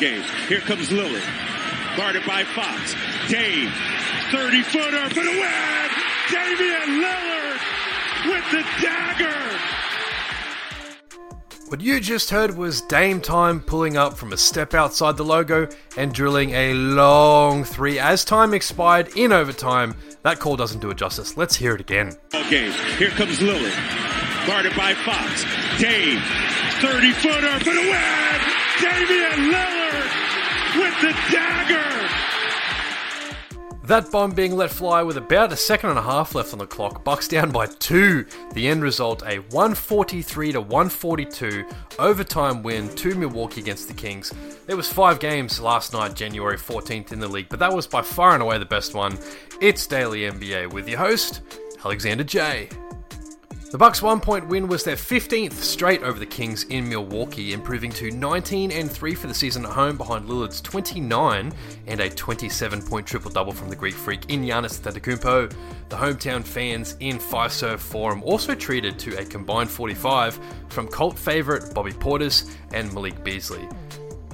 game. Here comes Lillard. Guarded by Fox. Dame. 30 footer for the win! Damian Lillard with the dagger! What you just heard was Dame Time pulling up from a step outside the logo and drilling a long three as time expired in overtime. That call doesn't do it justice. Let's hear it again. Okay, here comes Lillard. Guarded by Fox. Dame. 30 footer for the win! Damian Lillard with the dagger! That bomb being let fly with about a second and a half left on the clock. Bucks down by two. The end result a 143 to 142 overtime win to Milwaukee against the Kings. There was five games last night, January 14th in the league, but that was by far and away the best one. It's Daily NBA with your host, Alexander Jay. The Bucks' one-point win was their 15th straight over the Kings in Milwaukee, improving to 19 and 3 for the season at home behind Lillard's 29 and a 27-point triple-double from the Greek Freak in Giannis Antetokounmpo. The hometown fans in Fiserv Forum also treated to a combined 45 from cult favorite Bobby Portis and Malik Beasley.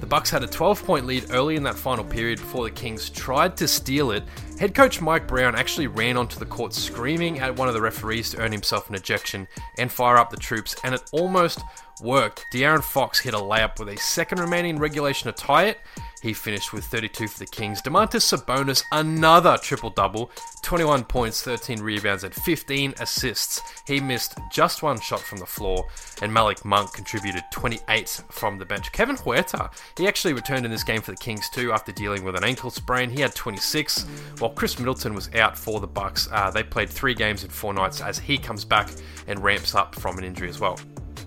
The Bucks had a 12-point lead early in that final period before the Kings tried to steal it. Head coach Mike Brown actually ran onto the court screaming at one of the referees to earn himself an ejection and fire up the troops, and it almost worked. De'Aaron Fox hit a layup with a second remaining in regulation to tie it. He finished with 32 for the Kings. Domantas Sabonis, another triple double 21 points, 13 rebounds, and 15 assists. He missed just one shot from the floor, and Malik Monk contributed 28 from the bench. Kevin Huerter, he actually returned in this game for the Kings too after dealing with an ankle sprain. He had 26, while Khris Middleton was out for the Bucks. Uh, they played three games in four nights as he comes back and ramps up from an injury as well.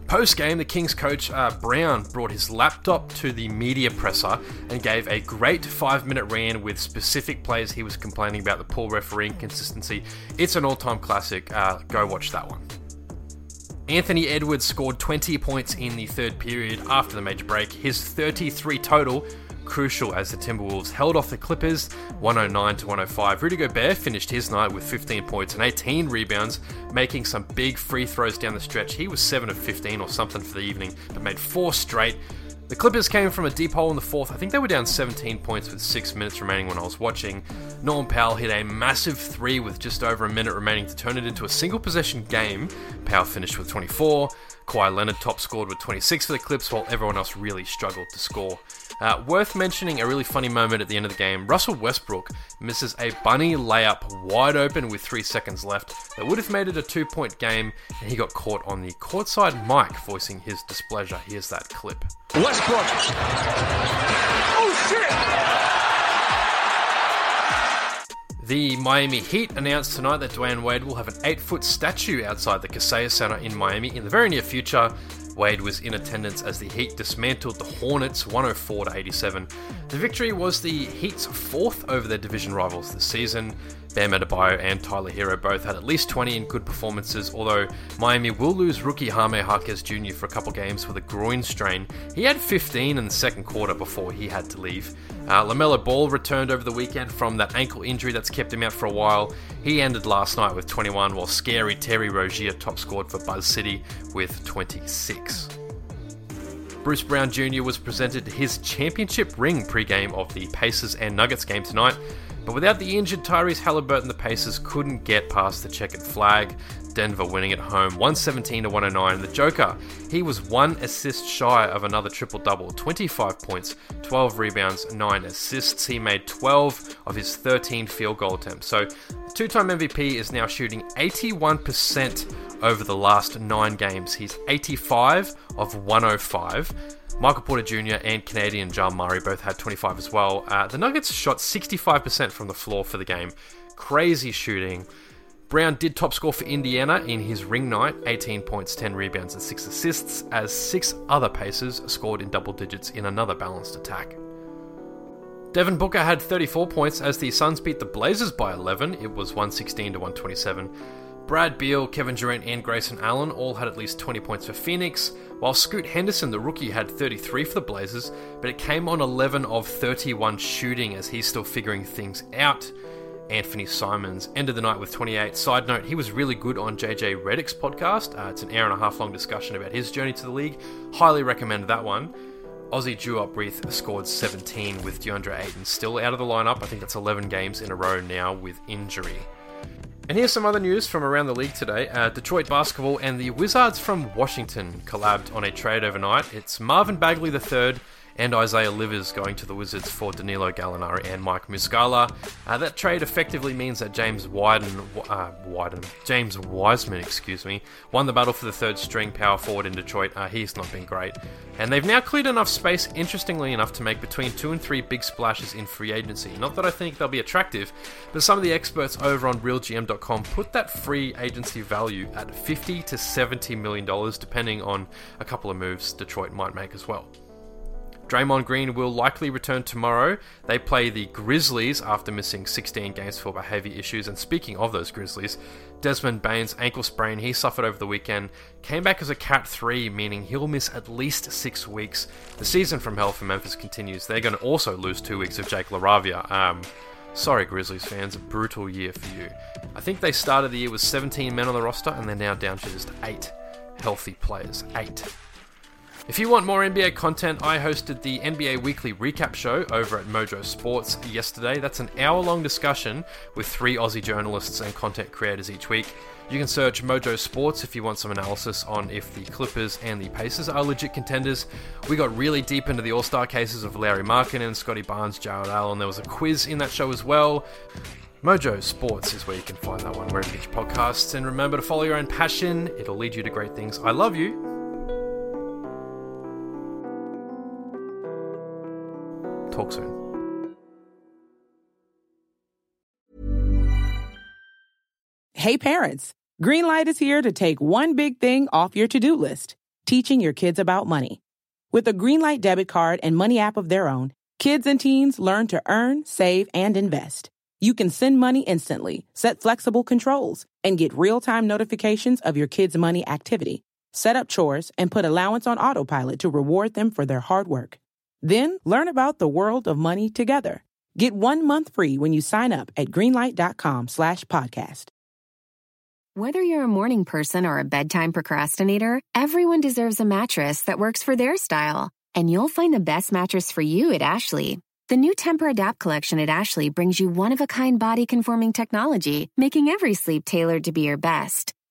Post game, the Kings coach uh, Brown brought his laptop to the media presser and gave a great five minute rant with specific plays he was complaining about the poor refereeing consistency. It's an all time classic. Uh, go watch that one. Anthony Edwards scored 20 points in the third period after the major break. His 33 total crucial as the Timberwolves held off the Clippers 109 to 105. Rudy Gobert finished his night with 15 points and 18 rebounds, making some big free throws down the stretch. He was 7 of 15 or something for the evening, but made four straight. The Clippers came from a deep hole in the fourth. I think they were down 17 points with six minutes remaining when I was watching. Norman Powell hit a massive three with just over a minute remaining to turn it into a single possession game. Powell finished with 24. Kawhi Leonard top scored with 26 for the Clips, while everyone else really struggled to score. Uh, worth mentioning a really funny moment at the end of the game. Russell Westbrook misses a bunny layup wide open with three seconds left that would have made it a two point game, and he got caught on the courtside mic voicing his displeasure. Here's that clip. Westbrook. Oh, shit! The Miami Heat announced tonight that Dwyane Wade will have an 8 foot statue outside the Kaseya Center in Miami in the very near future. Wade was in attendance as the Heat dismantled the Hornets 104 87. The victory was the Heat's fourth over their division rivals this season. Bam Adebayo and Tyler Herro both had at least 20 in good performances, although Miami will lose rookie Jaime Jaquez Jr. for a couple games with a groin strain. He had 15 in the second quarter before he had to leave. Uh, LaMelo Ball returned over the weekend from that ankle injury that's kept him out for a while. He ended last night with 21, while scary Terry Rozier top scored for Buzz City with 26. Bruce Brown Jr. was presented his championship ring pre-game of the Pacers and Nuggets game tonight. But without the injured Tyrese Halliburton, the Pacers couldn't get past the checkered flag. Denver winning at home 117 to 109. The Joker, he was one assist shy of another triple double 25 points, 12 rebounds, 9 assists. He made 12 of his 13 field goal attempts. So, two time MVP is now shooting 81% over the last nine games. He's 85 of 105. Michael Porter Jr. and Canadian Jamal Murray both had 25 as well. Uh, the Nuggets shot 65% from the floor for the game. Crazy shooting. Brown did top score for Indiana in his ring night 18 points, 10 rebounds, and 6 assists, as six other Pacers scored in double digits in another balanced attack. Devin Booker had 34 points as the Suns beat the Blazers by 11. It was 116 to 127. Brad Beal, Kevin Durant, and Grayson Allen all had at least 20 points for Phoenix, while Scoot Henderson, the rookie, had 33 for the Blazers, but it came on 11 of 31 shooting as he's still figuring things out. Anfernee Simons ended the night with 28. Side note, he was really good on JJ Redick's podcast. Uh, it's an hour and a half long discussion about his journey to the league. Highly recommend that one. Aussie Duop Reath scored 17 with DeAndre Ayton still out of the lineup. I think that's 11 games in a row now with injury. And here's some other news from around the league today. Uh, Detroit basketball and the Wizards from Washington collabed on a trade overnight. It's Marvin Bagley III and Isaiah Livers going to the Wizards for Danilo Gallinari and Mike Muscala. Uh, that trade effectively means that James Wyden, uh, Wyden, James Wiseman, excuse me, won the battle for the third string power forward in Detroit. Uh, he's not been great, and they've now cleared enough space, interestingly enough, to make between two and three big splashes in free agency. Not that I think they'll be attractive, but some of the experts over on RealGM.com put that free agency value at 50 to 70 million dollars, depending on a couple of moves Detroit might make as well. Draymond Green will likely return tomorrow. They play the Grizzlies after missing 16 games for behaviour issues. And speaking of those Grizzlies, Desmond Bane's ankle sprain he suffered over the weekend came back as a Cat 3, meaning he'll miss at least six weeks. The season from hell for Memphis continues. They're going to also lose two weeks of Jake LaRavia. Um, sorry, Grizzlies fans, a brutal year for you. I think they started the year with 17 men on the roster, and they're now down to just eight healthy players. Eight. If you want more NBA content, I hosted the NBA Weekly Recap Show over at Mojo Sports yesterday. That's an hour long discussion with three Aussie journalists and content creators each week. You can search Mojo Sports if you want some analysis on if the Clippers and the Pacers are legit contenders. We got really deep into the All Star cases of Lauri Markkanen and Scottie Barnes, Jarrett Allen. There was a quiz in that show as well. Mojo Sports is where you can find that one wherever you get your podcasts. And remember to follow your own passion, it'll lead you to great things. I love you. Talk soon. Hey parents, Greenlight is here to take one big thing off your to-do list, teaching your kids about money. With a Greenlight debit card and money app of their own, kids and teens learn to earn, save, and invest. You can send money instantly, set flexible controls, and get real-time notifications of your kids' money activity. Set up chores and put allowance on autopilot to reward them for their hard work. Then learn about the world of money together. Get one month free when you sign up at greenlight.com slash podcast. Whether you're a morning person or a bedtime procrastinator, everyone deserves a mattress that works for their style. And you'll find the best mattress for you at Ashley. The new Tempur-Adapt collection at Ashley brings you one-of-a-kind body-conforming technology, making every sleep tailored to be your best.